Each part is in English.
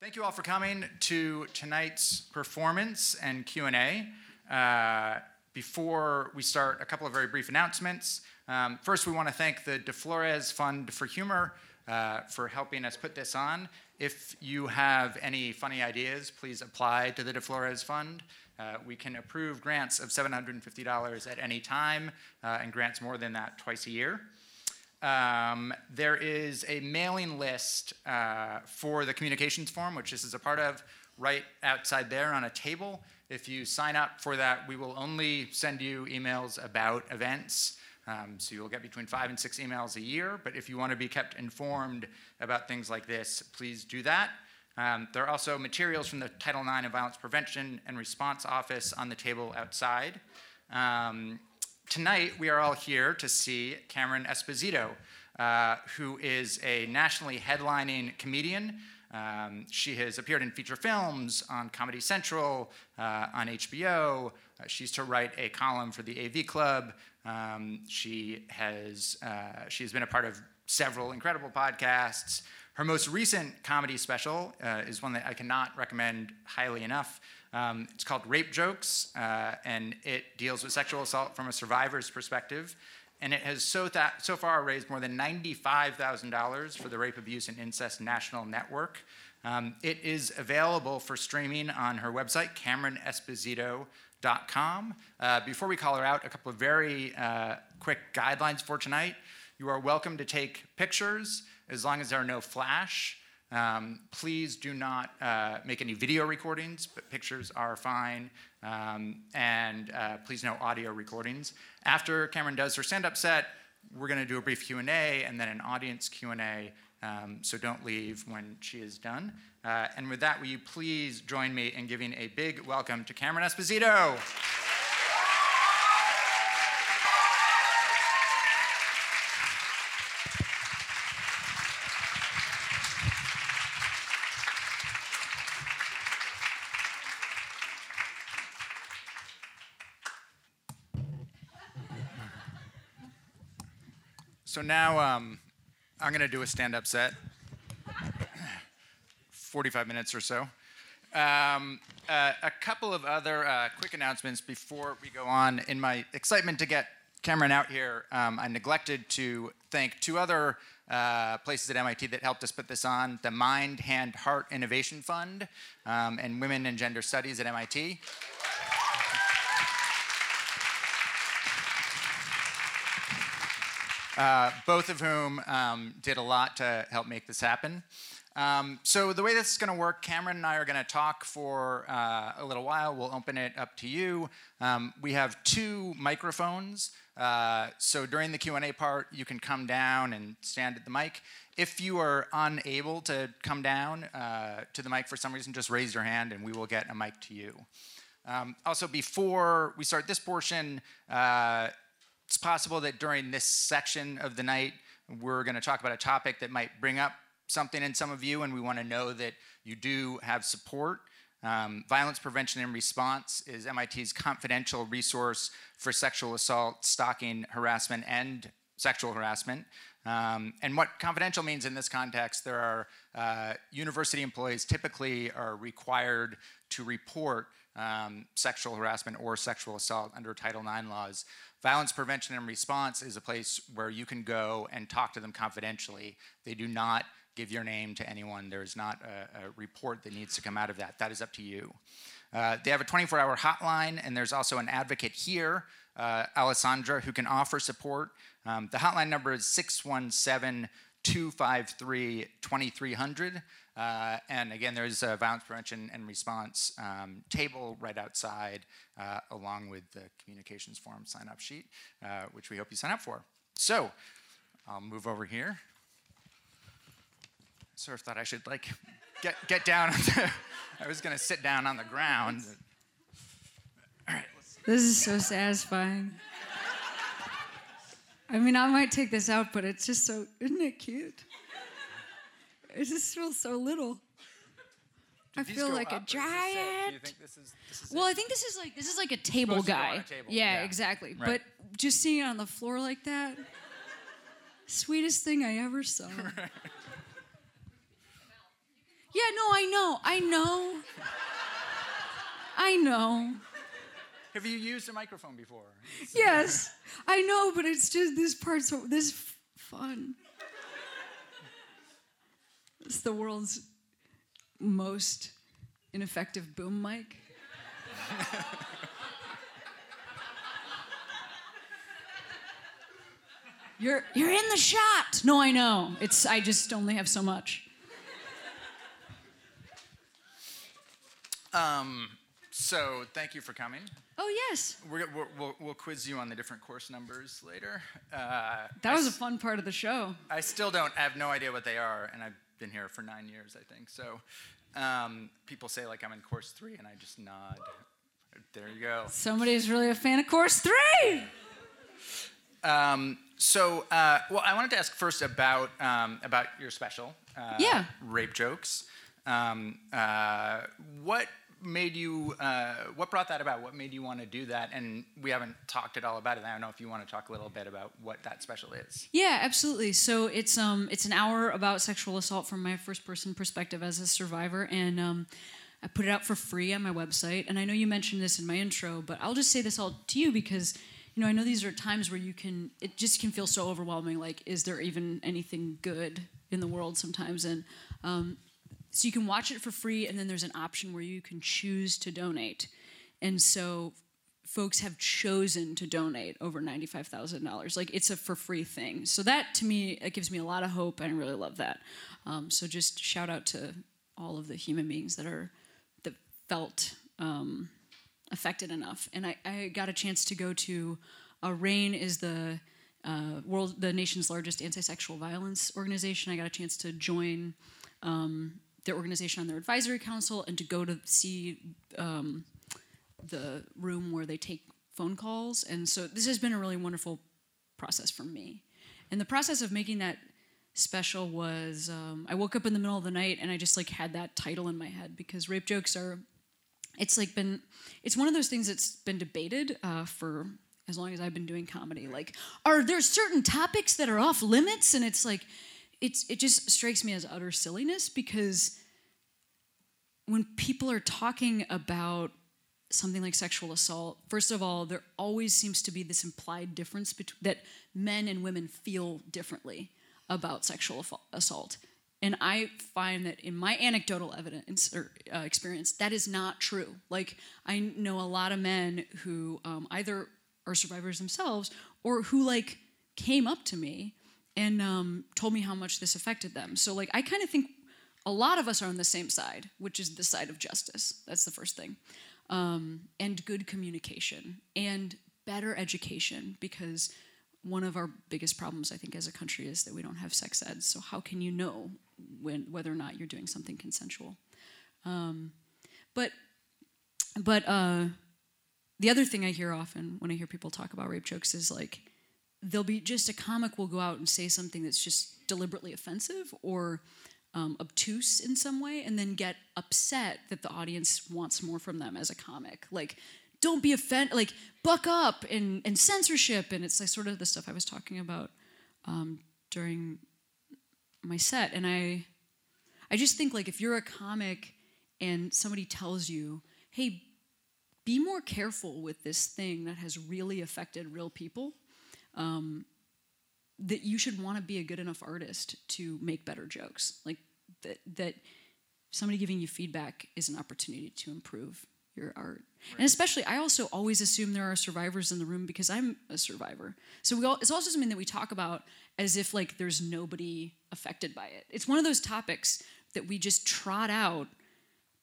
Thank you all for coming to tonight's performance and Q&A. Uh, before we start, a couple of very brief announcements. Um, first, we want to thank the De Florez Fund for Humor uh, for helping us put this on. If you have any funny ideas, please apply to the De Florez Fund. Uh, we can approve grants of $750 at any time uh, and grants more than that twice a year. Um, there is a mailing list uh, for the communications form, which this is a part of, right outside there on a table. If you sign up for that, we will only send you emails about events. Um, so you'll get between five and six emails a year. But if you want to be kept informed about things like this, please do that. Um, there are also materials from the Title IX and Violence Prevention and Response Office on the table outside. Um, tonight, we are all here to see Cameron Esposito, uh, who is a nationally headlining comedian. Um, she has appeared in feature films on Comedy Central, uh, on HBO. Uh, she's to write a column for the AV Club. Um, she has uh, she's been a part of several incredible podcasts. Her most recent comedy special uh, is one that I cannot recommend highly enough. Um, it's called Rape Jokes, uh, and it deals with sexual assault from a survivor's perspective. And it has so, so far raised more than $95,000 for the Rape, Abuse, and Incest National Network. Um, it is available for streaming on her website, CameronEsposito.com. Uh, before we call her out, a couple of very uh, quick guidelines for tonight. You are welcome to take pictures as long as there are no flash. Um, please do not uh, make any video recordings, but pictures are fine. Um, and uh, please no audio recordings. After Cameron does her stand-up set, we're going to do a brief Q&A and then an audience Q&A. Um, so don't leave when she is done. Uh, and with that, will you please join me in giving a big welcome to Cameron Esposito. So now um, I'm going to do a stand up set, 45 minutes or so. Um, uh, a couple of other uh, quick announcements before we go on. In my excitement to get Cameron out here, um, I neglected to thank two other uh, places at MIT that helped us put this on the Mind, Hand, Heart Innovation Fund um, and Women and Gender Studies at MIT. Uh, both of whom um, did a lot to help make this happen. Um, so the way this is going to work, Cameron and I are going to talk for uh, a little while. We'll open it up to you. Um, we have two microphones. Uh, so during the Q&A part, you can come down and stand at the mic. If you are unable to come down uh, to the mic for some reason, just raise your hand and we will get a mic to you. Um, also, before we start this portion, uh, it's possible that during this section of the night, we're going to talk about a topic that might bring up something in some of you, and we want to know that you do have support. Um, Violence Prevention and Response is MIT's confidential resource for sexual assault, stalking, harassment, and sexual harassment. Um, and what confidential means in this context, there are uh, university employees typically are required to report um, sexual harassment or sexual assault under Title IX laws. Violence prevention and response is a place where you can go and talk to them confidentially. They do not give your name to anyone. There's not a, a report that needs to come out of that. That is up to you. Uh, they have a 24 hour hotline, and there's also an advocate here, uh, Alessandra, who can offer support. Um, the hotline number is 617 253 2300. Uh, and again, there's a violence prevention and response um, table right outside, uh, along with the communications form sign up sheet, uh, which we hope you sign up for. So I'll move over here. Sort of thought I should like get, get down. The, I was going to sit down on the ground. All right. This is so satisfying. I mean, I might take this out, but it's just so, isn't it cute? It just feels so little. I feel like a giant. This is, this is well, I think this is like this is like a table guy. A table. Yeah, yeah, exactly. Right. But just seeing it on the floor like that, sweetest thing I ever saw. Yeah, no, I know. I know. I know. Have you used a microphone before? Yes, I know, but it's just this part's so this f- fun. It's the world's most ineffective boom mic. you're you're in the shot. No, I know. It's I just only have so much. Um, so thank you for coming. Oh yes, We're, we're, we'll, we'll quiz you on the different course numbers later. Uh, that was a s- fun part of the show. I still don't. I have no idea what they are, and I've been here for nine years, I think. So um, people say like I'm in course three, and I just nod. There you go. Somebody's really a fan of course three. Um, so, uh, well, I wanted to ask first about um, about your special. Uh, Yeah. Rape jokes. Um, uh, what made you? Uh, what brought that about? What made you want to do that? And we haven't talked at all about it. I don't know if you want to talk a little bit about what that special is. Yeah, absolutely. So it's um it's an hour about sexual assault from my first person perspective as a survivor, and um, I put it out for free on my website. And I know you mentioned this in my intro, but I'll just say this all to you because you know I know these are times where you can it just can feel so overwhelming. Like, is there even anything good in the world sometimes? And um, so you can watch it for free, and then there's an option where you can choose to donate. And so folks have chosen to donate over $95,000. Like it's a for free thing. So that to me, it gives me a lot of hope, and I really love that. Um, so just shout out to all of the human beings that are that felt um, affected enough. And I, I got a chance to go to uh, RAINN is the uh, world, the nation's largest anti-sexual violence organization. I got a chance to join um, their organization on their advisory council and to go to see um, the room where they take phone calls. And so this has been a really wonderful process for me. And the process of making that special was um, I woke up in the middle of the night and I just like had that title in my head because rape jokes are it's like been it's one of those things that's been debated uh, for as long as I've been doing comedy. Like, are there certain topics that are off limits? And it's like it's it just strikes me as utter silliness because when people are talking about something like sexual assault, first of all, there always seems to be this implied difference between that men and women feel differently about sexual assault. And I find that in my anecdotal evidence or uh, experience, that is not true. Like I know a lot of men who um, either are survivors themselves or who like came up to me and um, told me how much this affected them. So like I kind of think a lot of us are on the same side, which is the side of justice. That's the first thing. Um, and good communication and better education because one of our biggest problems, I think, as a country is that we don't have sex ed. So how can you know when whether or not you're doing something consensual? Um, but but uh, the other thing I hear often when I hear people talk about rape jokes is like there'll be just a comic will go out and say something that's just deliberately offensive or um, obtuse in some way and then get upset that the audience wants more from them as a comic. Like don't be offended like buck up and, and censorship. And it's like sort of the stuff i was talking about um, during my set. And i i just think like if you're a comic and somebody tells you hey be more careful with this thing that has really affected real people um, that you should want to be a good enough artist to make better jokes. Like that that somebody giving you feedback is an opportunity to improve your art. And especially i also always assume there are survivors in the room because i'm a survivor. So we all, it's also something that we talk about as if like there's nobody affected by it. It's one of those topics that we just trot out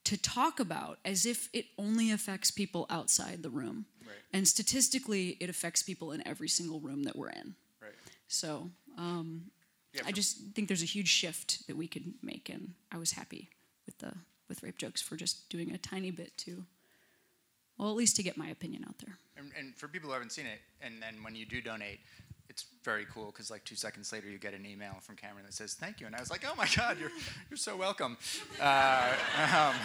to talk about as if it only affects people outside the room Right. and statistically it affects people in every single room that we're in Right. so um, Yeah, I just think there's a huge shift that we could make, and I was happy with the with rape jokes for just doing a tiny bit to, well, at least to get my opinion out there. And, and for people who haven't seen it, and then when you do donate, it's very cool because like two seconds later you get an email from Cameron that says thank you, and I was like, oh my God, you're you're so welcome. Uh, um,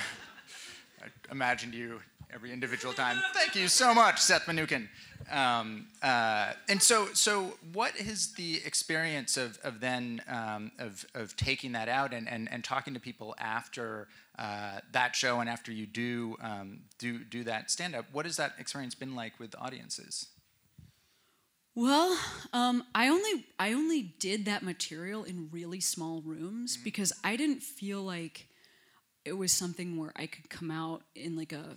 I imagined you every individual time. Thank you so much, Seth Mnookin. Um, uh, and so, so what is the experience of, of then um, of, of taking that out and, and, and talking to people after uh, that show and after you do um, do do that stand up? What has that experience been like with audiences? Well, um, I only I only did that material in really small rooms Mm-hmm. because I didn't feel like it was something where I could come out in like a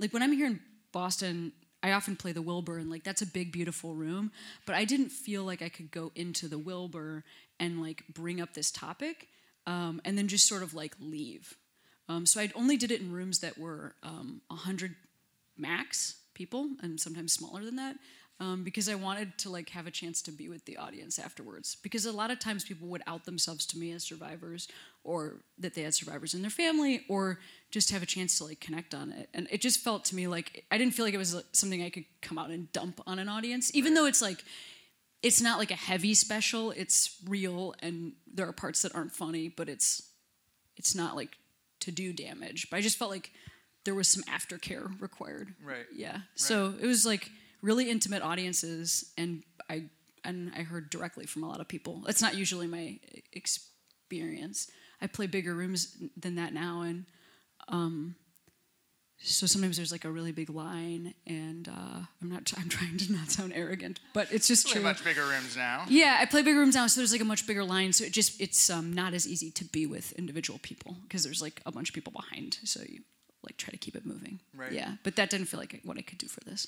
like when I'm here in Boston. I often play the Wilbur, and like that's a big, beautiful room. But I didn't feel like I could go into the Wilbur and like bring up this topic, um, and then just sort of like leave. Um, so I only did it in rooms that were um, 100 max people, and sometimes smaller than that, um, because I wanted to like have a chance to be with the audience afterwards. Because a lot of times people would out themselves to me as survivors, or that they had survivors in their family, or just have a chance to like connect on it. And it just felt to me like I didn't feel like it was something I could come out and dump on an audience, even though it's like it's not like a heavy special. It's real, and there are parts that aren't funny, but it's it's not like to do damage. But I just felt like there was some aftercare required. Right. Yeah. So it was like really intimate audiences, and I and I heard directly from a lot of people. That's not usually my experience. I play bigger rooms than that now, and um, so sometimes there's like a really big line, and uh, I'm not. I'm trying to not sound arrogant, but it's just Play true. much bigger rooms now. Yeah, I play bigger rooms now, so there's like a much bigger line. So it just it's um, not as easy to be with individual people because there's like a bunch of people behind. So you like try to keep it moving. Right. Yeah, but that didn't feel like what I could do for this.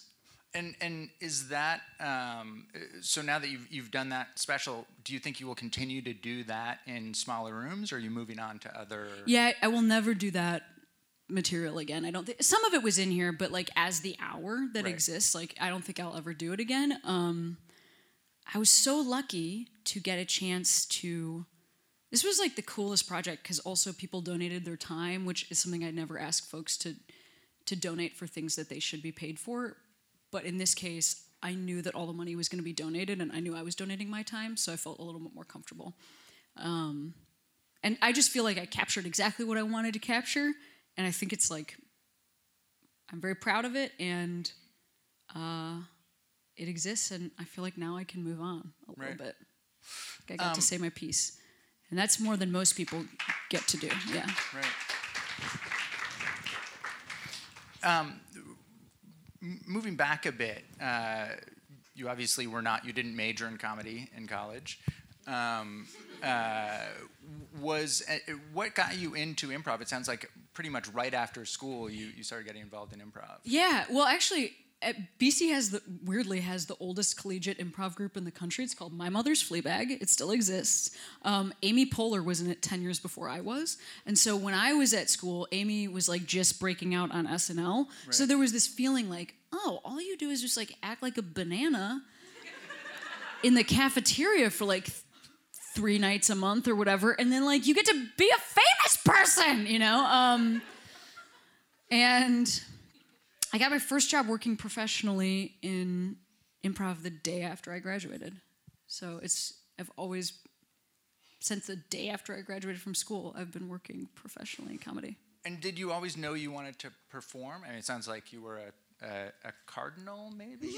And and is that um, so? Now that you've you've done that special, do you think you will continue to do that in smaller rooms, or are you moving on to other? Yeah, I, I will never do that material again. I don't think some of it was in here, but like as the hour that Right. exists, like I don't think I'll ever do it again. Um, I was so lucky to get a chance to. This was like the coolest project because also people donated their time, which is something I never ask folks to to donate for things that they should be paid for. But in this case, I knew that all the money was going to be donated, and I knew I was donating my time, so I felt a little bit more comfortable. Um, and I just feel like I captured exactly what I wanted to capture, and I think it's like I'm very proud of it, and uh, it exists, and I feel like now I can move on a Right. little bit. I got Um, to say my piece, and that's more than most people get to do. Yeah. Right. Um, moving back a bit, uh, you obviously were not. You didn't major in comedy in college. Um, uh, was uh, what got you into improv? It sounds like pretty much right after school you, you started getting involved in improv. Yeah, well, actually, BC has the weirdly has the oldest collegiate improv group in the country. It's called My Mother's Fleabag. It still exists. Um, Amy Poehler was in it ten years before I was, and so when I was at school, Amy was like just breaking out on SNL. So there was this feeling like, oh, all you do is just like act like a banana in the cafeteria for like th- three nights a month or whatever, and then like you get to be a famous person, you know. Um, and I got my first job working professionally in improv the day after I graduated. So it's I've always since the day after I graduated from school, I've been working professionally in comedy. And did you always know you wanted to perform? I mean, it sounds like you were a, a, a cardinal, maybe.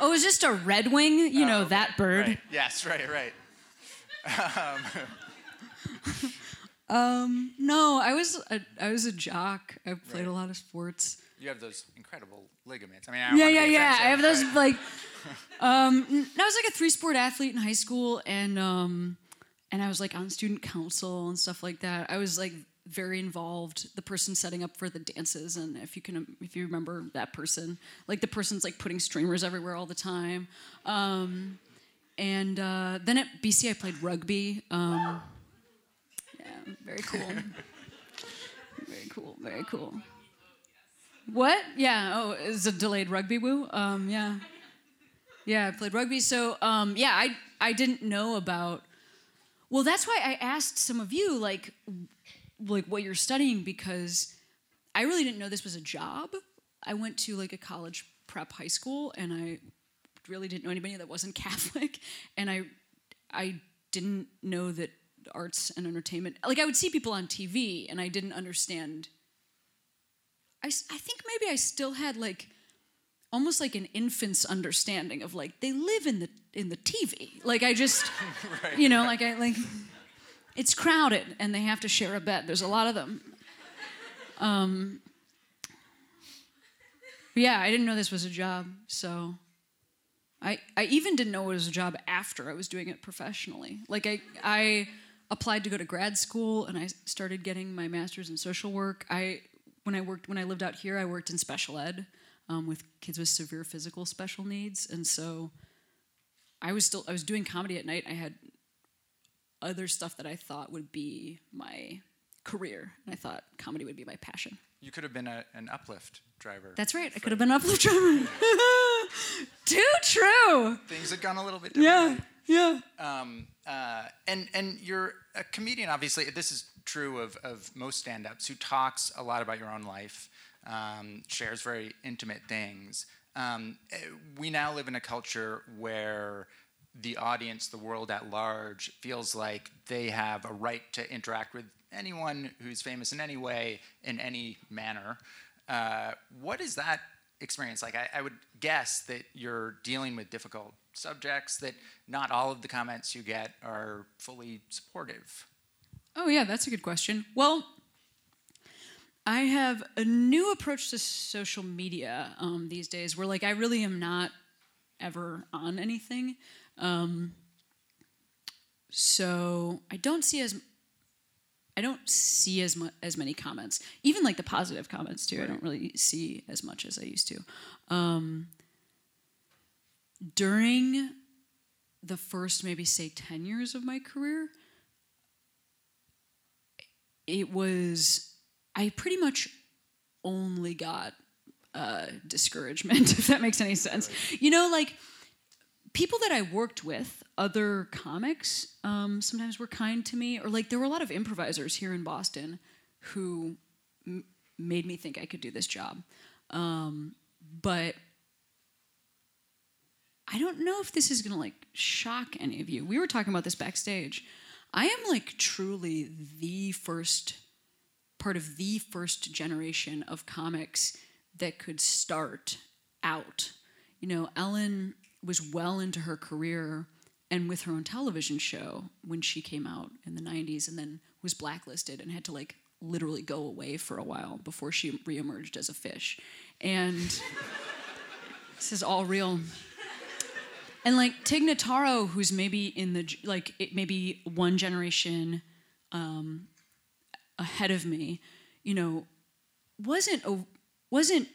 Oh, it was just a red wing, you know, that bird. Right. Yes, right, right. Um, no, I was a, I was a jock. I played a lot of sports. You have those incredible ligaments. I mean, I Yeah, yeah, yeah. I have those like. Um, I was like a three sport athlete in high school, and um, and I was like on student council and stuff like that. I was like very involved. The person setting up for the dances, and if you can, if you remember that person, like the person's like putting streamers everywhere all the time. Um, and uh, then at BC, I played rugby. Um, yeah, very cool. very cool. Very cool. What? Yeah. Oh, it's a delayed rugby woo. Um, yeah. Yeah, I played rugby. So um, yeah, I I didn't know about. Well, that's why I asked some of you like like what you're studying because I really didn't know this was a job. I went to like a college prep high school and I really didn't know anybody that wasn't Catholic and I I didn't know that arts and entertainment like I would see people on TV and I didn't understand I, I think maybe I still had like almost like an infant's understanding of like they live in the in the TV. Like I just, you know, like I like it's crowded and they have to share a bed. There's a lot of them. Um, yeah, I didn't know this was a job, so I I even didn't know it was a job after I was doing it professionally. Like I I applied to go to grad school and I started getting my master's in social work. I when I worked when I lived out here, I worked in special ed um, with kids with severe physical special needs, and so I was still I was doing comedy at night. I had other stuff that I thought would be my career, and I thought comedy would be my passion. You could have been a, an uplift driver. That's right. I could have been an uplift driver. Too true. Things had gone a little bit different. Yeah. Yeah. Um, uh, and and you're a comedian, obviously. This is true of, of most stand-ups who talks a lot about your own life, um, shares very intimate things. Um, we now live in a culture where the audience, the world at large, feels like they have a right to interact with anyone who's famous in any way, in any manner. Uh, what is that experience like? I, I would guess that you're dealing with difficult subjects, that not all of the comments you get are fully supportive. Oh, yeah, that's a good question. Well, I have a new approach to social media um, these days where, like, I really am not ever on anything. Um, so I don't see as I don't see as mu- as many comments, even like the positive comments too. I don't really see as much as I used to. Um, during the first maybe say 10 years of my career it was i pretty much only got uh, discouragement if that makes any sense. You know like people that i worked with other comics um, sometimes were kind to me or like there were a lot of improvisers here in boston who m- made me think i could do this job. Um, but I don't know if this is gonna like shock any of you. We were talking about this backstage. I am like truly the first part of the first generation of comics that could start out. You know, Ellen was well into her career and with her own television show when she came out in the 90s and then was blacklisted and had to like literally go away for a while before she reemerged as a fish. And this is all real and like Tig Notaro, who's maybe in the like it maybe one generation um, ahead of me, you know, wasn't a, wasn't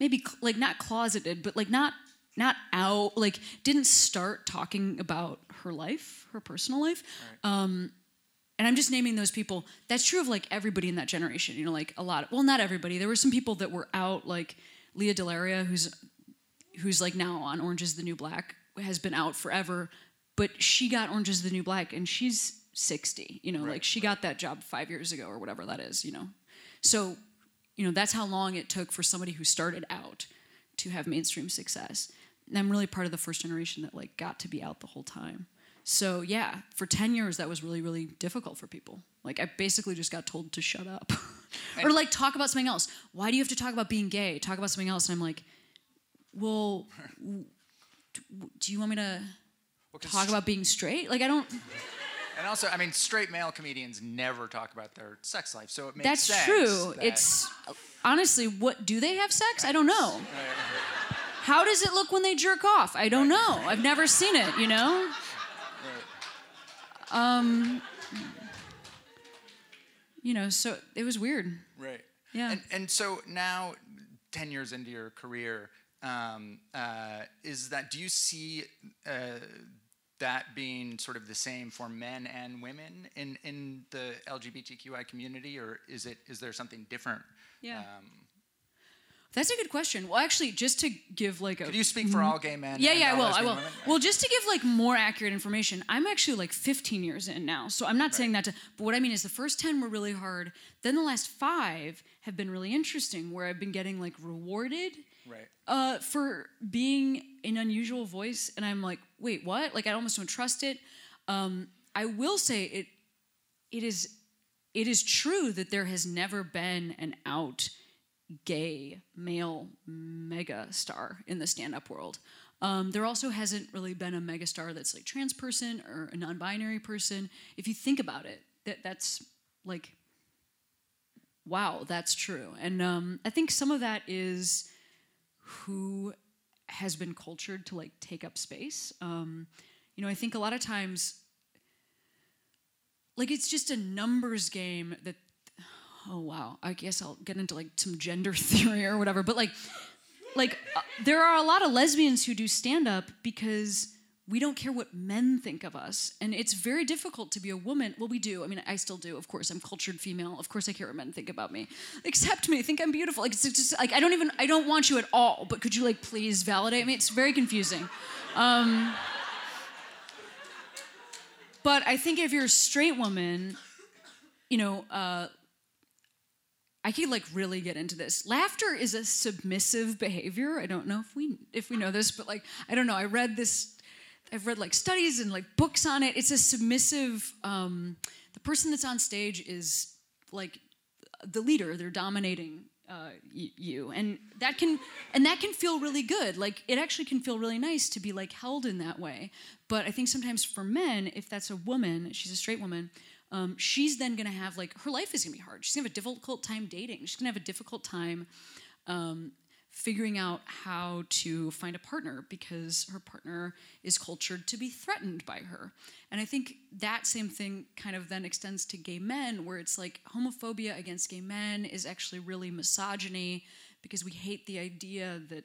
maybe cl- like not closeted, but like not not out, like didn't start talking about her life, her personal life. Um, and I'm just naming those people. That's true of like everybody in that generation. You know, like a lot. Of, well, not everybody. There were some people that were out, like Lea DeLaria, who's who's like now on Orange is the New Black, has been out forever, but she got Orange is the New Black and she's 60, you know, like she got that job five years ago or whatever that is, you know. So, you know, that's how long it took for somebody who started out to have mainstream success. And I'm really part of the first generation that like got to be out the whole time. So yeah, for 10 years that was really, really difficult for people. Like I basically just got told to shut up. or like talk about something else. Why do you have to talk about being gay? Talk about something else. And I'm like, well, do you want me to Well, talk about being straight? Like I don't. And also, I mean, straight male comedians never talk about their sex life, so it makes That's sense. That's true. that- It's honestly, what do they have sex? I don't know. How does it look when they jerk off? I don't know. I've never seen it. You know. Um. You know, so it was weird. right. Yeah. And and so now, ten years into your career, um, uh, is that do you see uh, that being sort of the same for men and women in in the LGBTQI community, or is it is there something different? Yeah. Um, That's a good question. Well, actually, just to give like a could you speak for all gay men? Yeah, yeah, I will. I will. women? Well, just to give like more accurate information, I'm actually like 15 years in now. So I'm not saying that to, but what I mean is the first 10 were really hard. Then the last five have been really interesting where I've been getting like rewarded right. uh, for being an unusual voice. And I'm like, wait, what? Like I almost don't trust it. Um, I will say it, it is, it is true that there has never been an out gay male mega star in the stand-up world. Um, there also hasn't really been a megastar that's like trans person or a non-binary person. If you think about it, that that's like, wow, that's true. And um, I think some of that is who has been cultured to like take up space. Um, you know, I think a lot of times, like it's just a numbers game that. Oh wow, I guess I'll get into like some gender theory or whatever, but like like uh, there are a lot of lesbians who do stand up because we don't care what men think of us. And it's very difficult to be a woman. Well we do. I mean i still do of course. I'm cultured female. Of course i care what men think about me. Accept me. Think i'm beautiful. Like it's just like i don't even i don't want you at all. But could you like please validate me? It's very confusing. Um, but i think if you're a straight woman you know uh, I could like really get into this. Laughter is a submissive behavior. I don't know if we if we know this, but like I don't know. I read this. I've read like studies and like books on it. It's a submissive. Um, the person that's on stage is like the leader. They're dominating uh, y- you, and that can and that can feel really good. Like it actually can feel really nice to be like held in that way. But I think sometimes for men, if that's a woman, she's a straight woman um, she's then to have like her life is to be hard. She's to have a difficult time dating. She's to have a difficult time um, figuring out how to find a partner because her partner is cultured to be threatened by her. And I think that same thing kind of then extends to gay men, where it's like homophobia against gay men is actually really misogyny because we hate the idea that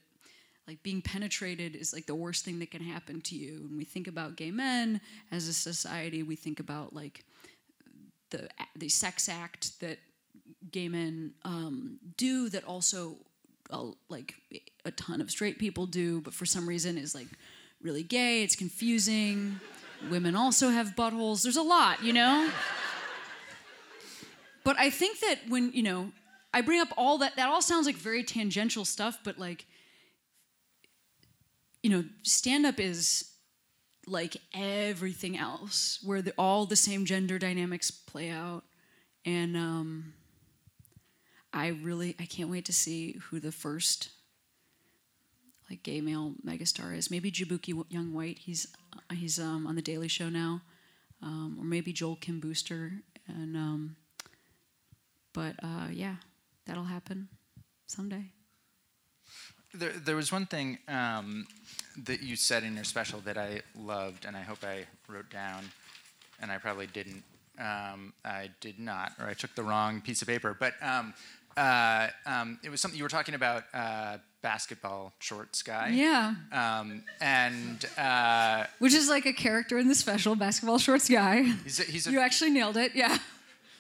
like being penetrated is like the worst thing that can happen to you. And we think about gay men as a society, we think about like the the sex act that gay men um, do that also uh, like a ton of straight people do, but for some reason is like really gay. It's confusing. Women also have buttholes. There's a lot, you know. but I think that when you know, I bring up all that. That all sounds like very tangential stuff, but like, you know, stand up is like everything else, where the, all the same gender dynamics play out. And um, I really, I can't wait to see who the first like gay male megastar is. Maybe Jaboukie Young White. He's he's um, on the Daily Show now, um, or maybe Joel Kim Booster. And um, but uh, yeah, that'll happen someday. There, there was one thing um, that you said in your special that I loved, and I hope I wrote down, and I probably didn't. Um, I did not, or I took the wrong piece of paper. But um, uh, um, it was something you were talking about uh, basketball shorts guy. Yeah. Um, and uh, which is like a character in the special basketball shorts guy. He's a, he's a, you actually nailed it. Yeah.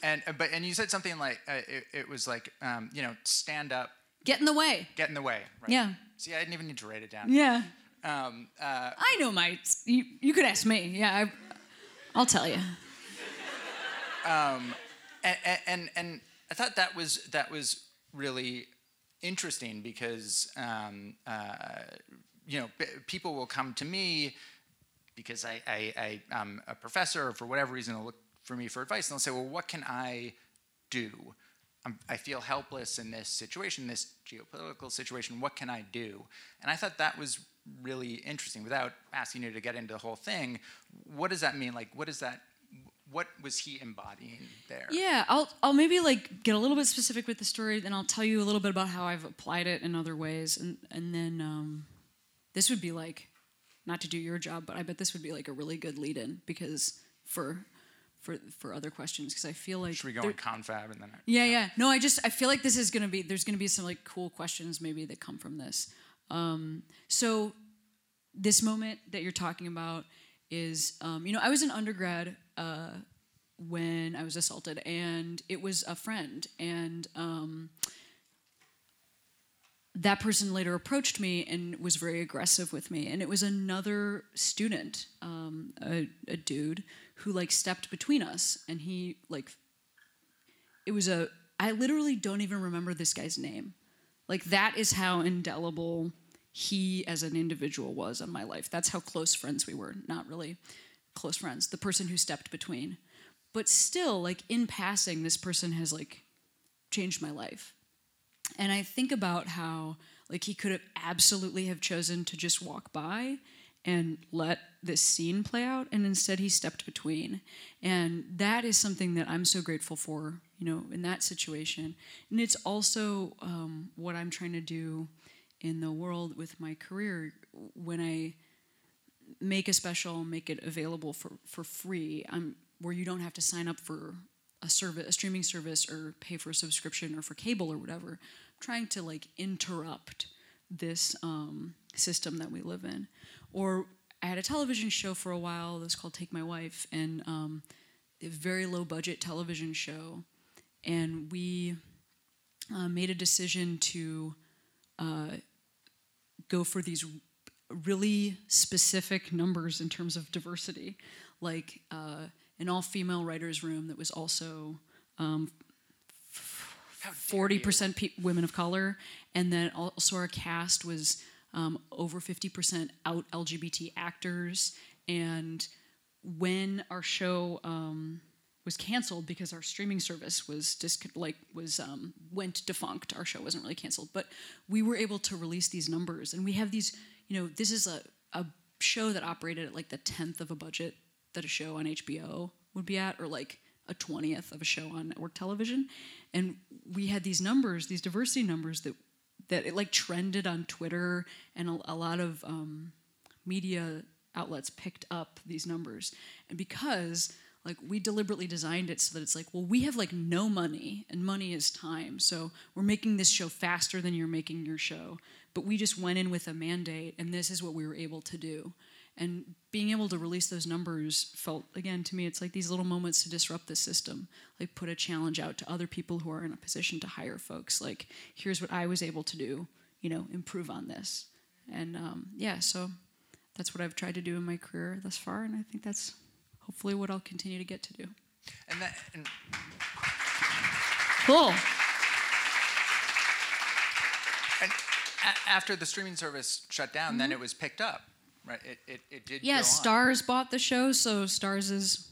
And but and you said something like uh, it, it, was like um, you know stand up Get in the way. Get in the way. Right? Yeah. See, I didn't even need to write it down. Yeah. Um, uh, I know my. You, you could ask me. Yeah, I, will tell you. Um, and, and and I thought that was that was really interesting because um, uh, you know people will come to me because I, I, I am a professor or for whatever reason they'll look for me for advice and they'll say, well, what can I do? I'm, i feel helpless in this situation, this geopolitical situation. What can I do? And I thought that was really interesting. Without asking you to get into the whole thing, what does that mean? Like, what does that? What was he embodying there? Yeah, I'll I'll maybe like get a little bit specific with the story, then I'll tell you a little bit about how I've applied it in other ways, and and then um, this would be like, not to do your job, but I bet this would be like a really good lead-in because for for for other questions because I feel like should we go in confab and then I, yeah. yeah. No I just I feel like this is gonna be there's gonna be some like cool questions maybe that come from this. Um, so this moment that you're talking about is um, you know I was an undergrad uh, when I was assaulted and it was a friend and um, that person later approached me and was very aggressive with me and it was another student um, a, a dude who like stepped between us and he like it was a I literally don't even remember this guy's name. Like that is how indelible he as an individual was on my life. That's how close friends we were. Not really close friends. The person who stepped between. But still like in passing this person has like changed my life. and I think about how like he could have absolutely have chosen to just walk by and let this scene play out and instead he stepped between and that is something that i'm so grateful for you know in that situation and it's also um, what i'm trying to do in the world with my career when i make a special make it available for, for free I'm, where you don't have to sign up for a service a streaming service or pay for a subscription or for cable or whatever i'm trying to like interrupt this um, system that we live in or I had a television show for a while that was called Take My Wife, and um, a very low budget television show. And we uh, made a decision to uh, go for these really specific numbers in terms of diversity, like uh, an all female writer's room that was also. Um, 40% pe- women of color, and then also our cast was um, over 50% out LGBT actors. And when our show um, was canceled because our streaming service was just like was um, went defunct, our show wasn't really canceled, but we were able to release these numbers, and we have these. You know, this is a a show that operated at like the tenth of a budget that a show on HBO would be at, or like a twentieth of a show on network television, and we had these numbers, these diversity numbers that that it like trended on Twitter, and a, a lot of um, media outlets picked up these numbers, and because like we deliberately designed it so that it's like well we have like no money and money is time. So we're making this show faster than you're making your show but we just went in with a mandate and this is what we were able to do. And being able to release those numbers felt again to me it's like these little moments to disrupt the system like put a challenge out to other people who are in a position to hire folks like here's what i was able to do you know improve on this. And um, yeah so that's what i've tried to do in my career thus far and i think that's hopefully what i'll continue to get to do. And that and cool and a- after the streaming service shut down then it was picked up right it, it, it did yeah go on. Starz bought the show so Starz is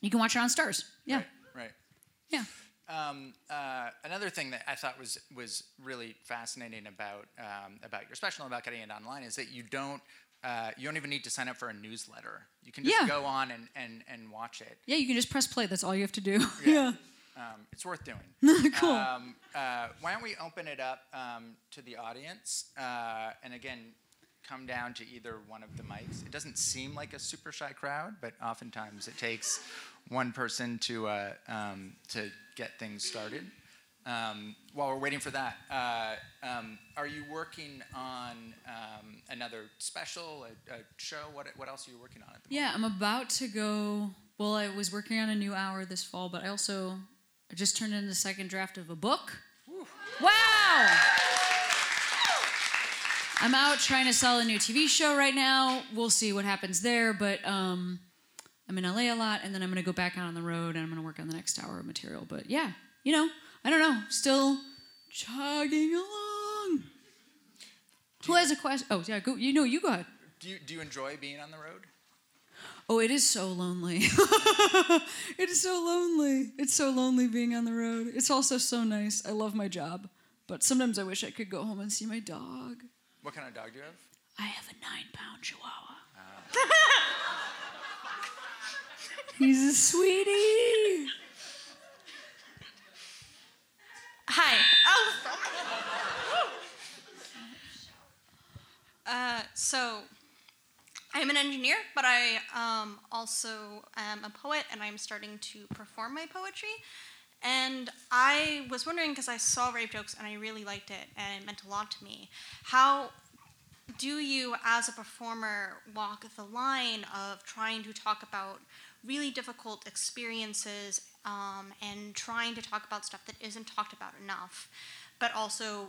you can watch it on Starz yeah right, right. yeah Um, uh, another thing that I thought was was really fascinating about um, about your special and about getting it online is that you don't uh, you don't even need to sign up for a newsletter. You can just Yeah. go on and, and, and watch it. yeah you can just press play that's all you have to do Yeah. Um, it's worth doing. cool Um, uh, why don't we open it up um, to the audience? Uh, and again, come down to either one of the mics. It doesn't seem like a super shy crowd, but oftentimes it takes one person to uh, um, to get things started. Um, while we're waiting for that, uh, um, are you working on um, another special, a, a show? What what else are you working on at the Yeah, I'm about to go. Well, I was working on a new hour this fall, but I also I just turned in the second draft of a book. Wow! I'm out trying to sell a new TV show right now. We'll see what happens there, but um, I'm in LA a lot, and then I'm going to go back out on the road, and I'm going to work on the next hour of material. But yeah, you know, I don't know, still chugging along. Who has a question? Oh, yeah, go. You know, you go ahead. Do you do you enjoy being on the road? Oh, it is so lonely. it is so lonely. It's so lonely being on the road. It's also so nice. I love my job, but sometimes I wish I could go home and see my dog. What kind of dog do you have? I have a nine pound chihuahua. He's a sweetie. Hi. Oh. Uh, so, I'm an engineer, but I um, also am a poet, and I'm starting to perform my poetry. And I was wondering because I saw rape jokes and I really liked it, and it meant a lot to me. How do you, as a performer, walk the line of trying to talk about really difficult experiences um, and trying to talk about stuff that isn't talked about enough, but also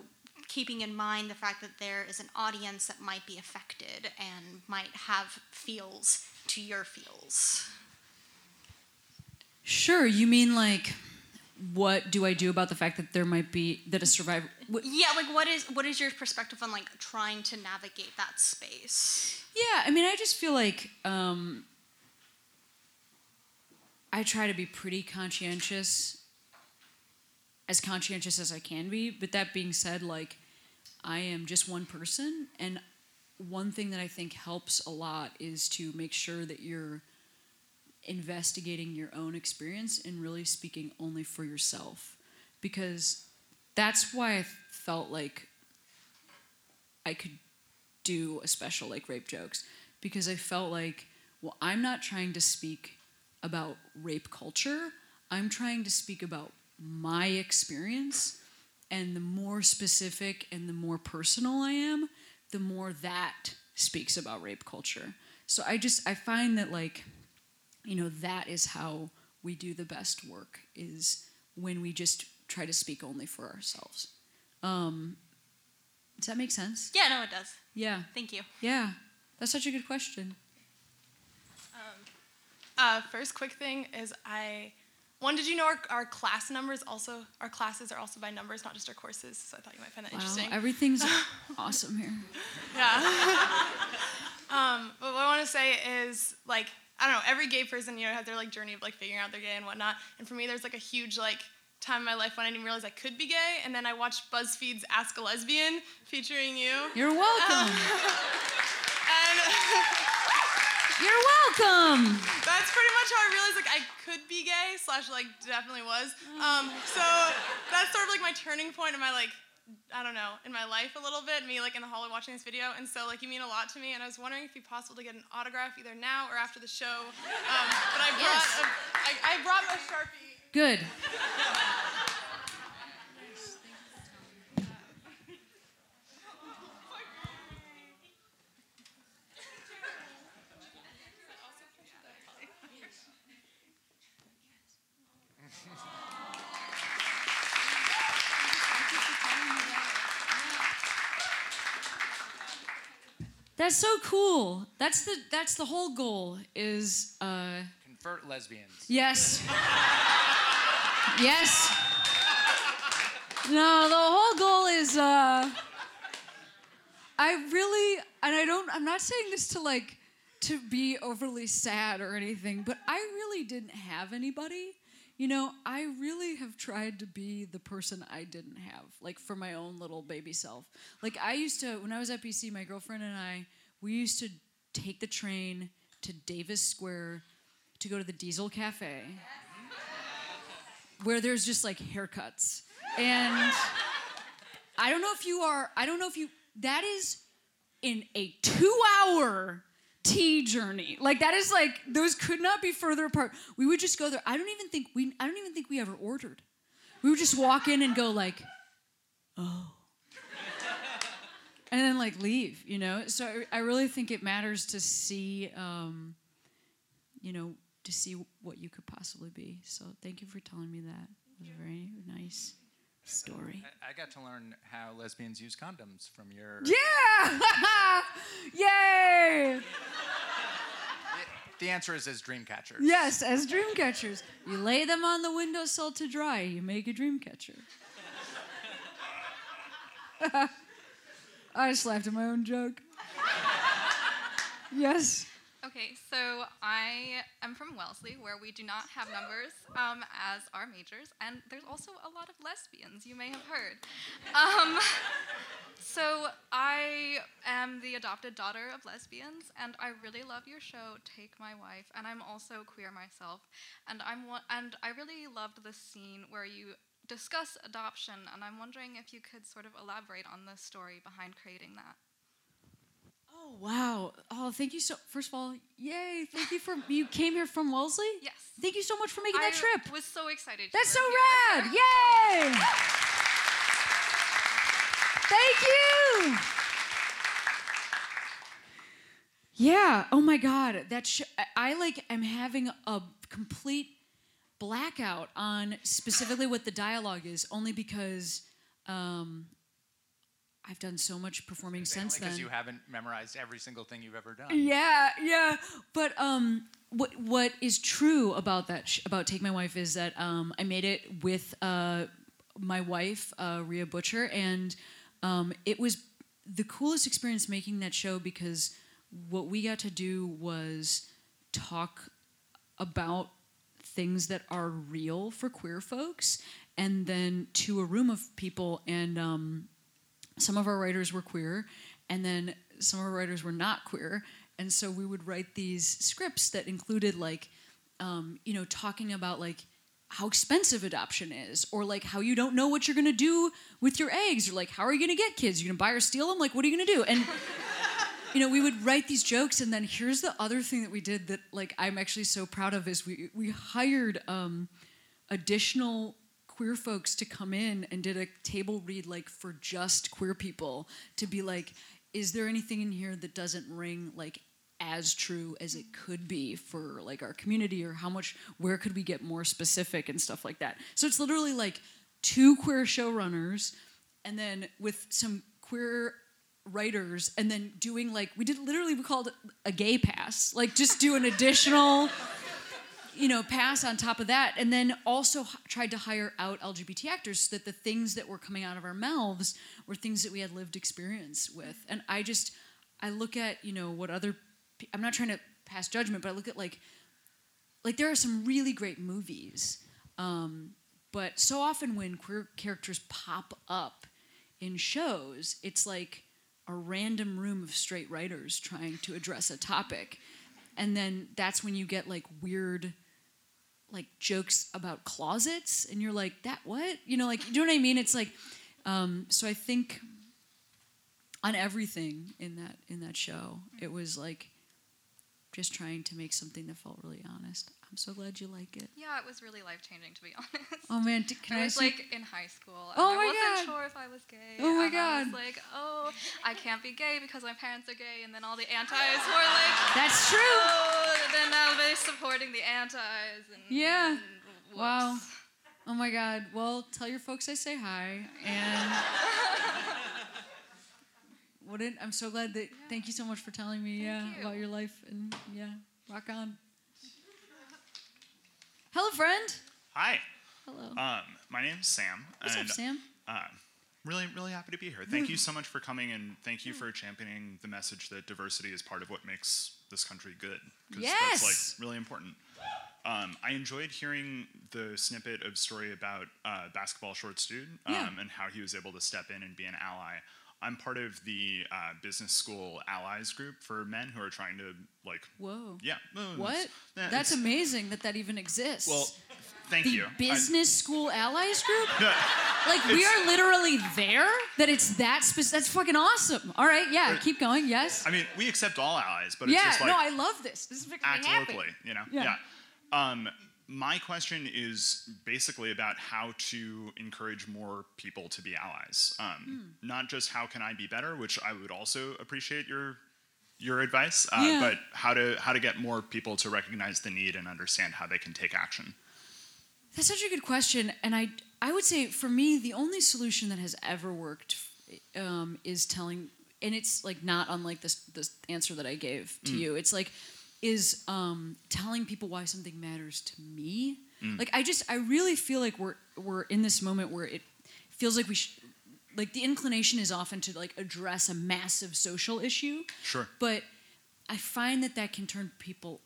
keeping in mind the fact that there is an audience that might be affected and might have feels to your feels? Sure, you mean like, what do I do about the fact that there might be that a survivor? What, Yeah, like what is what is your perspective on like trying to navigate that space? Yeah, I mean, I just feel like um, I try to be pretty conscientious as conscientious as I can be. But that being said, like I am just one person, and one thing that I think helps a lot is to make sure that you're investigating your own experience and really speaking only for yourself, because that's why I felt like I could do a special like rape jokes because I felt like, well, I'm not trying to speak about rape culture. I'm trying to speak about my experience. And the more specific and the more personal I am, the more that speaks about rape culture. So I just, I find that like, you know, that is how we do the best work is when we just try to speak only for ourselves. Um, does that make sense? Yeah, no, it does. Yeah. Thank you. Yeah. That's such a good question. Uh, first, quick thing is I. One, did you know our, our class numbers also, our classes are also by numbers, not just our courses? So I thought you might find that Wow, interesting. everything's awesome here. Yeah. um, but what I want to say is like I don't know. Every gay person you know has their like journey of like figuring out they're gay and whatnot. And for me, there's like a huge like time in my life when I didn't realize I could be gay. And then I watched BuzzFeed's Ask a Lesbian featuring you. You're welcome. And You're welcome. that's pretty much how I realized like I could be gay slash like definitely was. Um, so that's sort of like my turning point in my like I don't know in my life a little bit. Me like in the hallway watching this video, and so like you mean a lot to me. And I was wondering if it'd be possible to get an autograph either now or after the show. Um, but I brought Yes. a, I, I brought a sharpie. Good. That's so cool. That's the that's the whole goal is uh Convert lesbians. Yes. yes. No, the whole goal is uh I really and I don't I'm not saying this to like to be overly sad or anything, but I really didn't have anybody. You know, I really have tried to be the person I didn't have, like for my own little baby self. Like I used to when I was at BC, my girlfriend and I, we used to take the train to Davis Square to go to the Diesel Cafe, where there's just like haircuts. And I don't know if you are, I don't know if you, that is in a two hour T journey. Like that is like, those could not be further apart. We would just go there. I don't even think we, I don't even think we ever ordered. We would just walk in and go like, oh. And then like leave, you know? So I, I really think it matters to see, um, you know, to see what you could possibly be. So thank you for telling me that. It was a very nice story. I, I got to learn how lesbians use condoms from your. Yeah! Yay! The answer is as dream catchers. Yes, as dream catchers. You lay them on the windowsill to dry, you make a dream catcher. I just laughed at my own joke. yes. Okay, so I am from Wellesley, where we do not have numbers um, as our majors, and there's also a lot of lesbians, you may have heard. Um, so I am the adopted daughter of lesbians, and I really love your show, Take My Wife, and I'm also queer myself, and I'm and I really loved the scene where you discuss adoption, and I'm wondering if you could sort of elaborate on the story behind creating that. Oh wow! Oh, thank you so. First of all, yay! Thank you for you came here from Wellesley. Yes. Thank you so much for making I that trip. I was so excited. That's so here. rad! Yay! Thank you. Yeah. Oh my God. That sh- I, I like. am having a complete blackout on specifically what the dialogue is, only because um, I've done so much performing since then. Because you haven't memorized every single thing you've ever done. Yeah, yeah. But um, what what is true about that sh- about Take My Wife is that um, I made it with uh, my wife uh, Rhea Butcher, and um, it was the coolest experience making that show because what we got to do was talk about things that are real for queer folks and then to a room of people, and um, some of our writers were queer, and then some of our writers were not queer, and so we would write these scripts that included like, um, you know, talking about like how expensive adoption is, or like how you don't know what you're gonna do with your eggs, or like how are you gonna get kids? You're gonna buy or steal them? Like what are you gonna do? And you know, we would write these jokes, and then here's the other thing that we did that like I'm actually so proud of is we we hired um, additional queer folks to come in and did a table read like for just queer people to be like, is there anything in here that doesn't ring like as true as it could be for like our community or how much where could we get more specific and stuff like that? So it's literally like two queer showrunners and then with some queer writers and then doing like we did literally we called a gay pass like just do an additional you know pass on top of that. And then also h- tried to hire out lgbt actors so that the things that were coming out of our mouths were things that we had lived experience with. And i just i look at you know what other pe- i'm not trying to pass judgment but i look at like like there are some really great movies um, but so often when queer characters pop up in shows it's like a random room of straight writers trying to address a topic. And then that's when you get like weird like jokes about closets. And you're like that what? You know like you know what i mean? It's like um, so i think on everything in that in that show it was like just trying to make something that felt really honest i'm so glad you like it Yeah, it was really life changing to be honest. oh man d- can I i, was like in high school. Oh I wasn't God. sure if I was gay. Oh my and I was like, oh, I can't be gay because my parents are gay. And then all the antis were like, that's true oh, then now they're supporting the antis. And, Yeah. and Wow. Oh my God. Well, tell your folks I say hi. And wouldn't I'm so glad that thank you so much for telling me, yeah, you. about your life and yeah, rock on. Hello, friend. Hi, Hello. um, my name's Sam. What's and up, Sam? Uh, really, really happy to be here. Thank you so much for coming, and thank you for championing the message that diversity is part of what makes this country good. 'cause Yes! that's like really important. Um, I enjoyed hearing the snippet of story about uh, basketball shorts dude um, Yeah. and how he was able to step in and be an ally. I'm part of the uh, business school allies group for men who are trying to like, Whoa. yeah. What? it's- yeah, That's amazing that that even exists. Well, thank the you. I- business school allies group? Like we are literally there. That it's that specific. That's fucking awesome. All right, yeah, keep going. Yes. I mean, we accept all allies, but it's yeah. just like no, I love this. This is act happy. locally, you know? Yeah. Um, my question is basically about how to encourage more people to be allies. Um, Hmm. Not just how can I be better, which I would also appreciate your your advice, uh, Yeah. but how to how to get more people to recognize the need and understand how they can take action. That's such a good question, and I I would say for me the only solution that has ever worked um, is telling, and it's like not unlike this this answer that I gave to you. It's like is um, telling people why something matters to me. Like I just I really feel like we're we're in this moment where it feels like we should. Like the inclination is often to like address a massive social issue, Sure. but I find that that can turn people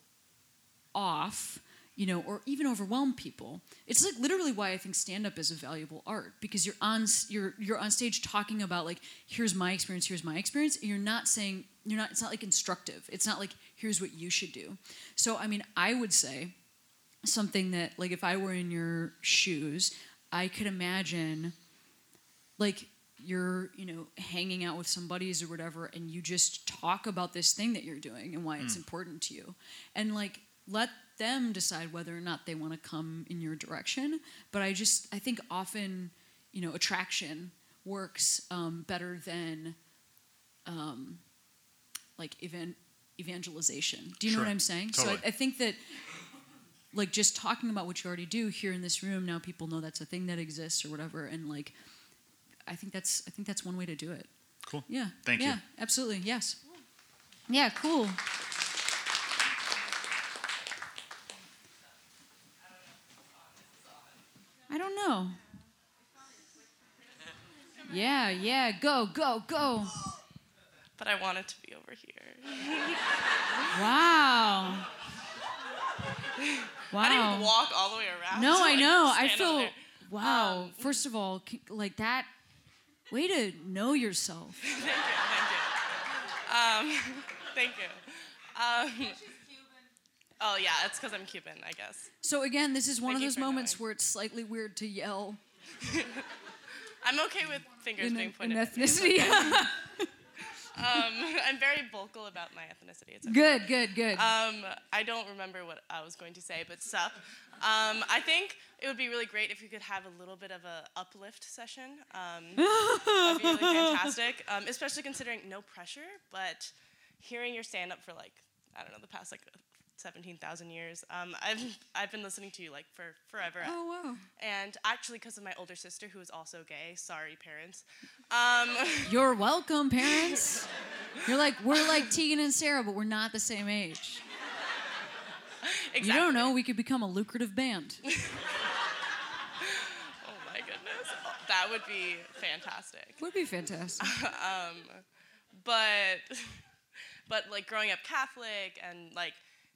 off, you know, or even overwhelm people. It's like literally why I think stand up is a valuable art because you're on you're you're on stage talking about like here's my experience, here's my experience, and you're not saying you're not it's not like instructive. It's not like here's what you should do. So I mean, I would say something that like if I were in your shoes, I could imagine like you're you know hanging out with some buddies or whatever and you just talk about this thing that you're doing and why it's mm. important to you and like let them decide whether or not they want to come in your direction but i just i think often you know attraction works um, better than um, like evan- evangelization. Do you know what i'm saying? So I, I think that like just talking about what you already do here in this room now people know that's a thing that exists or whatever and like i think that's i think that's one way to do it. Cool. yeah. Thank you. yeah absolutely. Yes. Yeah cool i don't know yeah yeah go go go but I want it to be over here. wow wow I didn't even walk all the way around. No, I like, know. I feel. Wow. First of all, like that, way to know yourself. Thank you. Thank you. Um, thank you. Um, oh yeah, it's because I'm Cuban, I guess. So again, this is one Thank of you those for moments knowing. where it's slightly weird to yell I'm okay with fingers in, being in pointed. at me. ethnicity. Um, I'm very vocal about my ethnicity. It's okay. good, good, good. Um, I don't remember what I was going to say, but sup. Um, I think it would be really great if we could have a little bit of a uplift session. Um, that'd be really fantastic, um, especially considering no pressure, but hearing your stand up for like I don't know the past like seventeen thousand years. Um, I've I've been listening to you like for forever. oh wow. And actually, because of my older sister who is also gay, sorry parents. Um, You're welcome, parents. You're like we're like Tegan and Sara, but we're not the same age. exactly. You don't know. We could become a lucrative band. Oh my goodness, that would be fantastic. Would be fantastic. but but like growing up Catholic and like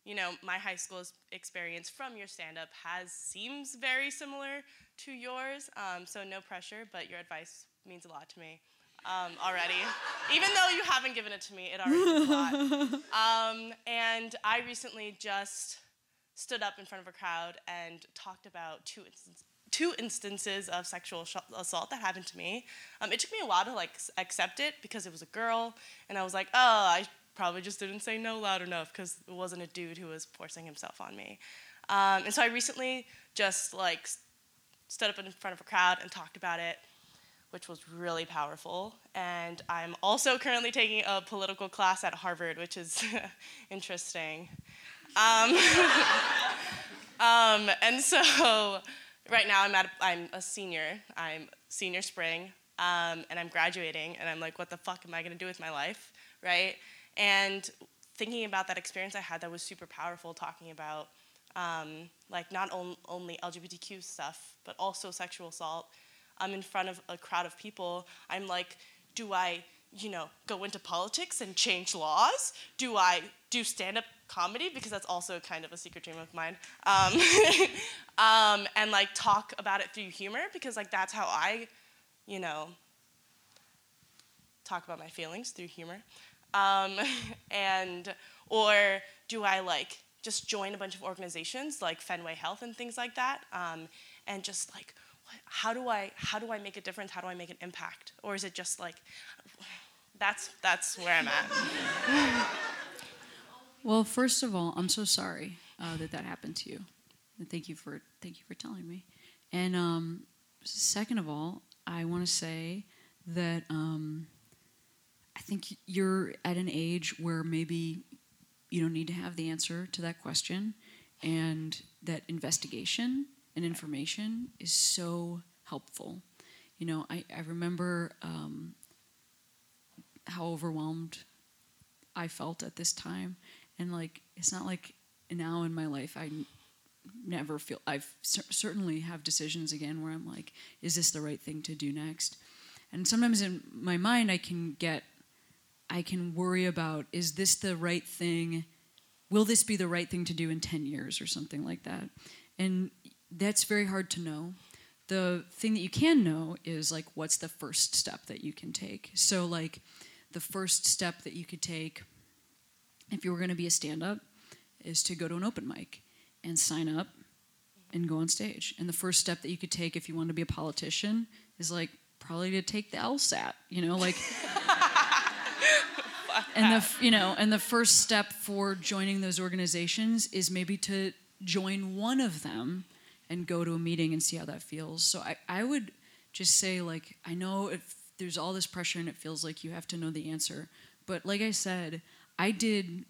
you know my high school experience from your stand up has seems very similar to yours. Um, so no pressure, but your advice means a lot to me um, already. Even though you haven't given it to me, it already means a lot. Um, and I recently just stood up in front of a crowd and talked about two instances. Two instances of sexual assault that happened to me. Um, it took me a while to like accept it because it was a girl, and I was like, oh, I probably just didn't say no loud enough because it wasn't a dude who was forcing himself on me. Um, and so I recently just like stood up in front of a crowd and talked about it, which was really powerful. And I'm also currently taking a political class at Harvard, which is interesting. Um, um, and so right now I'm, at a, I'm a senior. I'm senior spring, um, and I'm graduating, and I'm like, what the fuck am I gonna do with my life, right? And thinking about that experience I had that was super powerful, talking about um, like not on, only LGBTQ stuff, but also sexual assault. I'm in front of a crowd of people. I'm like, do I, you know, go into politics and change laws? Do I do stand-up comedy because that's also kind of a secret dream of mine? Um, um, and like talk about it through humor because like that's how I, you know, talk about my feelings through humor. Um, and or do I like just join a bunch of organizations like Fenway Health and things like that, um, and just like how do I how do I make a difference? How do I make an impact? Or is it just like that's that's where I'm at. Well, first of all, I'm so sorry uh, that that happened to you. And thank you for thank you for telling me. And um, second of all, I want to say that um, I think you're at an age where maybe you don't need to have the answer to that question, and that investigation and information is so helpful. You know, I, I remember um, how overwhelmed I felt at this time, and like it's not like now in my life I never feel I've cer- certainly have decisions again where I'm like, is this the right thing to do next? And sometimes in my mind I can get I can worry about is this the right thing? Will this be the right thing to do in 10 years or something like that? And that's very hard to know. The thing that you can know is like what's the first step that you can take. So like the first step that you could take if you were going to be a stand-up is to go to an open mic and sign up and go on stage. And the first step that you could take if you want to be a politician is like probably to take the LSAT, you know, like and the you know, and the first step for joining those organizations is maybe to join one of them and go to a meeting and see how that feels. So I, I would just say like I know if there's all this pressure and it feels like you have to know the answer. But like I said, I did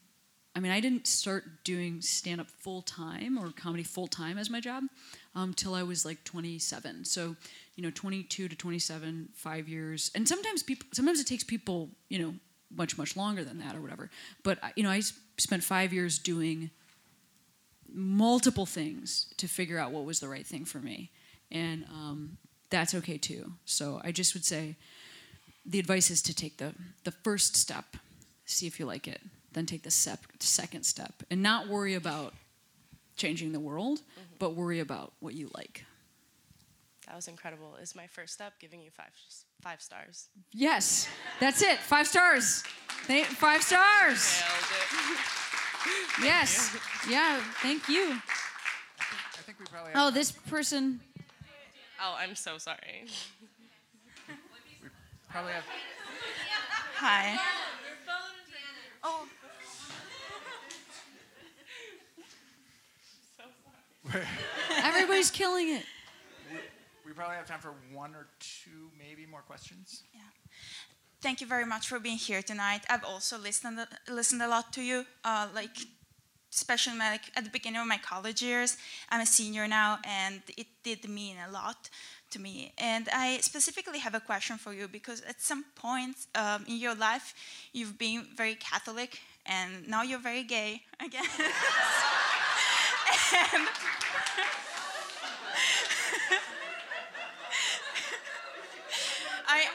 I mean, I didn't start doing stand up full time or comedy full time as my job um, I was like 27. So, you know, 22 to 27, five years. And sometimes people, sometimes it takes people, you know, much, much longer than that or whatever. But, you know, i spent five years doing multiple things to figure out what was the right thing for me. And um, that's okay too. So I just would say the advice is to take the, the first step, see if you like it, then take the sep- second step, and not worry about changing the world, but worry about what you like. That was incredible. Is my first step giving you five five stars? Yes, that's it. Five stars. They, five stars. Nailed it. Yes. Yeah. Thank you. I think we probably have Oh, this person. Oh, I'm so sorry. probably have Hi. Oh, Everybody's killing it. We probably have time for one or two, maybe more questions. Yeah. thank you very much for being here tonight. I've also listened listened a lot to you, uh, like especially like at the beginning of my college years. I'm a senior now, and it did mean a lot to me. And I specifically have a question for you because at some point um, in your life, you've been very Catholic, and now you're very gay again. and I,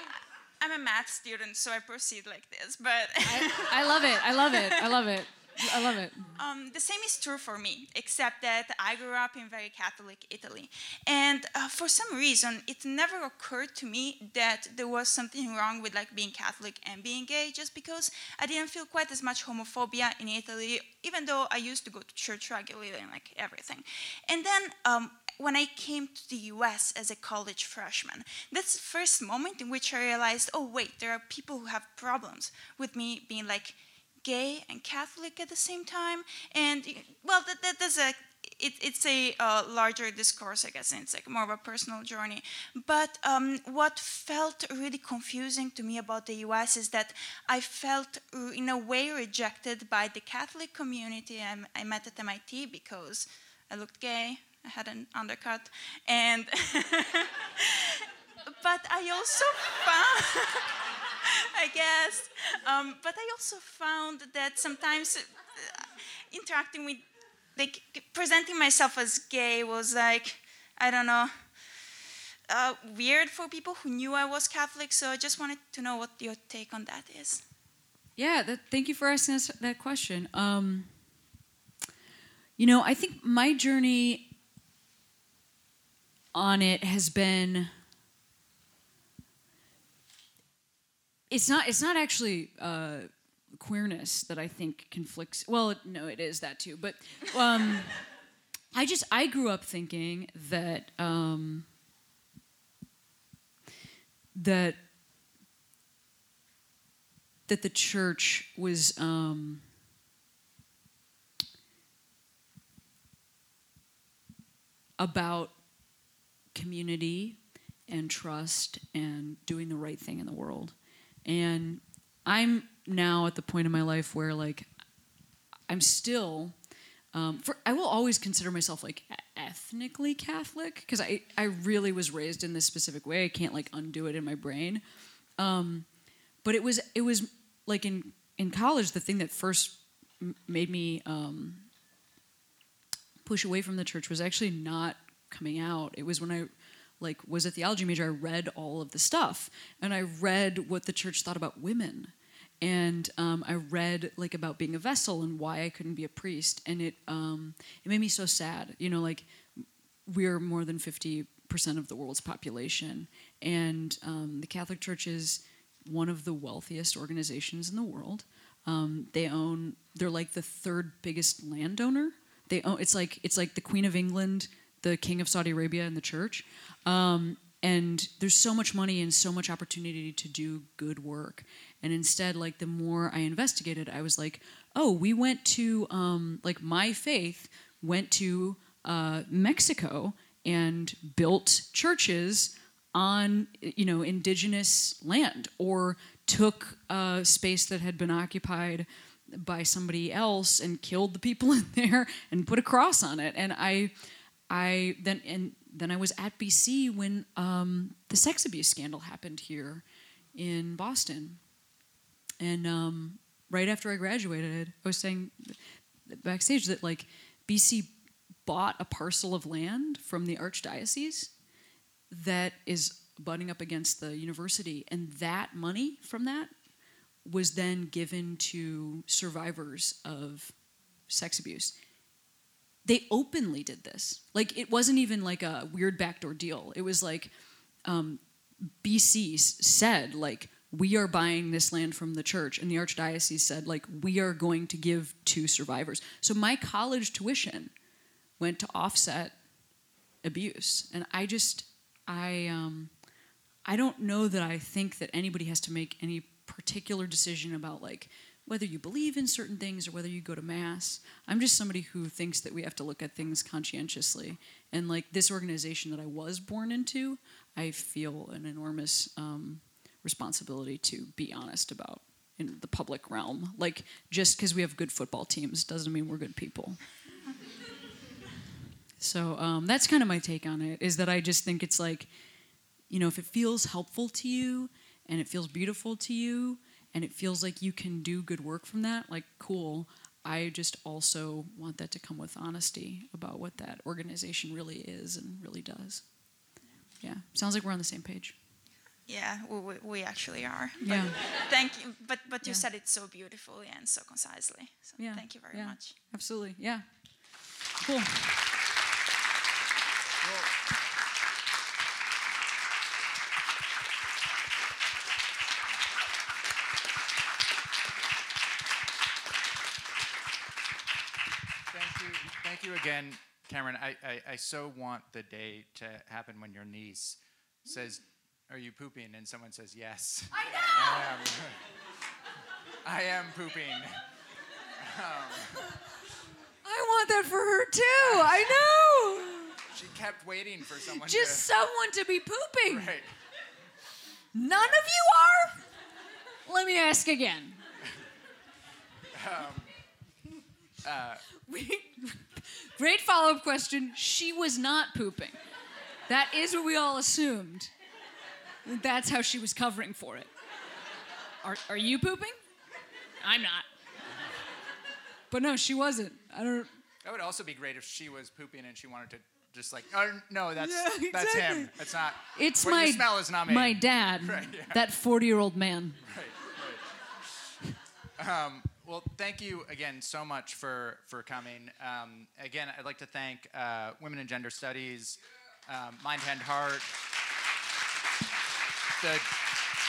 I'm a math student, so I proceed like this. But I love it. I love it. I love it. I love it. um, the same is true for me, except that I grew up in very Catholic Italy. And uh, for some reason, it never occurred to me that there was something wrong with like being Catholic and being gay, just because I didn't feel quite as much homophobia in Italy, even though I used to go to church regularly and like everything. And then um, when I came to the US as a college freshman, that's the first moment in which I realized, oh, wait, there are people who have problems with me being like gay and Catholic at the same time. And, well, that, that, a it, it's a uh, larger discourse, I guess, and it's like more of a personal journey. But um, what felt really confusing to me about the US is that I felt, uh, in a way, rejected by the Catholic community I, I met at MIT because I looked gay, I had an undercut, and but I also found, I guess, um, but I also found that sometimes uh, interacting with, like, presenting myself as gay was like, I don't know, uh, weird for people who knew I was Catholic. So I just wanted to know what your take on that is. Yeah, that, thank you for asking us that question. Um, you know, I think my journey on it has been. It's not. It's not actually uh, queerness that I think conflicts. Well, no, it is that too. But um, I just I grew up thinking that um, that that the church was um, about community and trust and doing the right thing in the world. And I'm now at the point in my life where like I'm still um, for I will always consider myself like ethnically Catholic because I I really was raised in this specific way. I can't like undo it in my brain. Um, but it was it was like in in college the thing that first m- made me um, push away from the church was actually not coming out. It was when I like was a theology major. I read all of the stuff and I read what the church thought about women and um, I read like about being a vessel and why I couldn't be a priest, and it um, it made me so sad. You know, like we're more than fifty percent of the world's population, and um, the Catholic Church is one of the wealthiest organizations in the world. Um, they own they're like the third biggest landowner. They own it's like it's like the Queen of England, the King of Saudi Arabia, and the church. Um, and there's so much money and so much opportunity to do good work and instead like the more i investigated i was like oh we went to um, like my faith went to uh, mexico and built churches on you know indigenous land or took a space that had been occupied by somebody else and killed the people in there and put a cross on it and i i then and then I was at BC when um, the sex abuse scandal happened here in Boston. And um, right after I graduated, I was saying backstage that like BC bought a parcel of land from the archdiocese that is butting up against the university, and that money from that was then given to survivors of sex abuse they openly did this. Like it wasn't even like a weird backdoor deal. It was like um, BC said like we are buying this land from the church, and the archdiocese said like we are going to give to survivors. So my college tuition went to offset abuse, and I just I um, I don't know that I think that anybody has to make any particular decision about like whether you believe in certain things or whether you go to mass. I'm just somebody who thinks that we have to look at things conscientiously. And like this organization that I was born into, I feel an enormous um, responsibility to be honest about in the public realm. Like just because we have good football teams doesn't mean we're good people. so um, that's kind of my take on it. Is that I just think it's like, you know, if it feels helpful to you and it feels beautiful to you and it feels like you can do good work from that, like cool. I just also want that to come with honesty about what that organization really is and really does. Yeah, sounds like we're on the same page. Yeah, we, we, actually are. Yeah. Thank you. But but you Yeah. said it so beautifully and so concisely. So Yeah. thank you very yeah, much. Absolutely. Yeah. Cool. Thank you, thank you again, Cameron. I, I, I so want the day to happen when your niece says, "Are you pooping?" and someone says, "Yes." I know. I am, I am pooping. Um, I want that for her too. I know. She kept waiting for someone Just someone to be pooping. Right. None of you are? Let me ask again. Um, uh, we- Great follow up question. She was not pooping. That is what we all assumed. That's how she was covering for it. Are, are you pooping? I'm not. But no, she wasn't. I don't. That would also be great if she was pooping and she wanted to just like, oh no, that's Yeah, that's him. That's not. It's my smell is not me. my dad, Right, yeah. that 40 year old man. Right, right. Um, well, thank you again so much for for coming. Um, again, I'd like to thank uh, Women in Gender Studies, um, Mind Hand Heart, the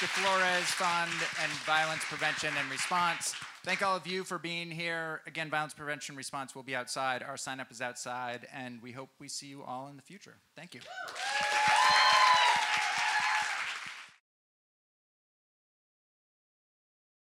De Florez Fund, and Violence Prevention and Response. Thank all of you for being here. Again, Violence Prevention Response will be outside. Our sign up is outside, and we hope we see you all in the future. Thank you.